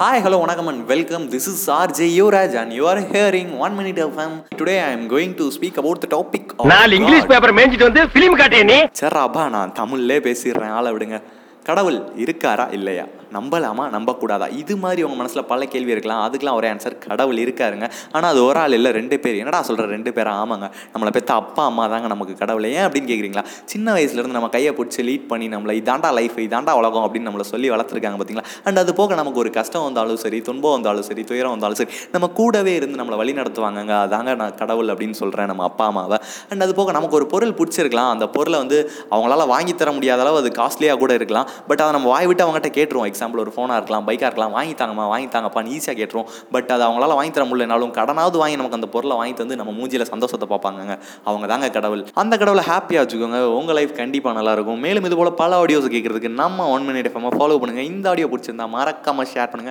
Hi, hello, வணக்கம் and welcome. This is RJ Yuvraj and you are hearing One Minute FM. Today I am going to speak about the topic of நாலு English God. Paper மேய்ஞ்சிட்டு வந்து film காட்டிய நீ சரி அப்பா நான் தமிழ்லே பேசிடுறேன் ஆளை விடுங்க கடவுள் இருக்காரா இல்லையா நம்பலாமா? நம்பக்கூடாதா? இது மாதிரி உங்கள் மனசில் பல கேள்வி இருக்கலாம். அதுக்கெலாம் ஒரே ஆன்சர் கடவுள் இருக்காருங்க. ஆனால் அது ஒரு ஆள் இல்லை ரெண்டு பேர். என்னடா சொல்கிற ரெண்டு பேரும் ஆமாங்க. நம்மளை பெற்ற அப்பா அம்மா தாங்க நமக்கு கடவுள். ஏன் அப்படின்னு கேட்குறீங்களா சின்ன வயசுலேருந்து நம்ம கையை பிடிச்சி லீட் பண்ணி நம்மளை இதாண்டா லைஃப் இதாண்டா உலகம் அப்படின்னு நம்மளை சொல்லி வளர்த்துருக்காங்க பார்த்தீங்களா அண்ட் அது போக நமக்கு ஒரு கஷ்டம் வந்தாலும் சரி துன்பம் வந்தாலும் சரி துயரம் வந்தாலும் சரி நம்ம கூடவே இருந்து நம்மளை வழி நடத்துவாங்கங்க. அதாங்க நான் கடவுள் அப்படின்னு சொல்கிறேன் நம்ம அப்பா அம்மாவை. அண்ட் அது போக நமக்கு ஒரு பொருள் பிடிச்சிருக்கலாம். அந்த பொருளை வந்து அவங்களால வாங்கி தர முடியாத அளவு அது காஸ்ட்லியாக கூட இருக்கலாம். பட் அதை நம்ம வாய் விட்டு அவங்ககிட்ட கேட்டுருவோம் எக்ஸாம்பிள் ஒரு ஃபோனாக இருக்கலாம் பைக்காக இருக்கலாம் வாங்கி தாங்கம்மா வாங்கி தாங்கப்பான்னு ஈஸியாக கேட்டுருவோம் பட் அது அவங்களால வாங்கி தர முடியலனாலும் கடனாவது வாங்கி நமக்கு அந்த பொருளை வாங்கி தந்து நம்ம மூஞ்சியில் சந்தோஷத்தை பார்ப்பாங்க அவங்க தாங்க கடவுள். அந்த கடவுளை ஹாப்பியாக வச்சுக்கோங்க. உங்கள் லைஃப் கண்டிப்பாக நல்லாயிருக்கும் மேலும் இது போல் பல ஆடியோஸ் கேட்குறதுக்கு நம்ம ஒன் மினிட் எஃப்எம்மை ஃபாலோ பண்ணுங்கள் இந்த ஆடியோ பிடிச்சிருந்தா மறக்காமல் ஷேர் பண்ணுங்கள்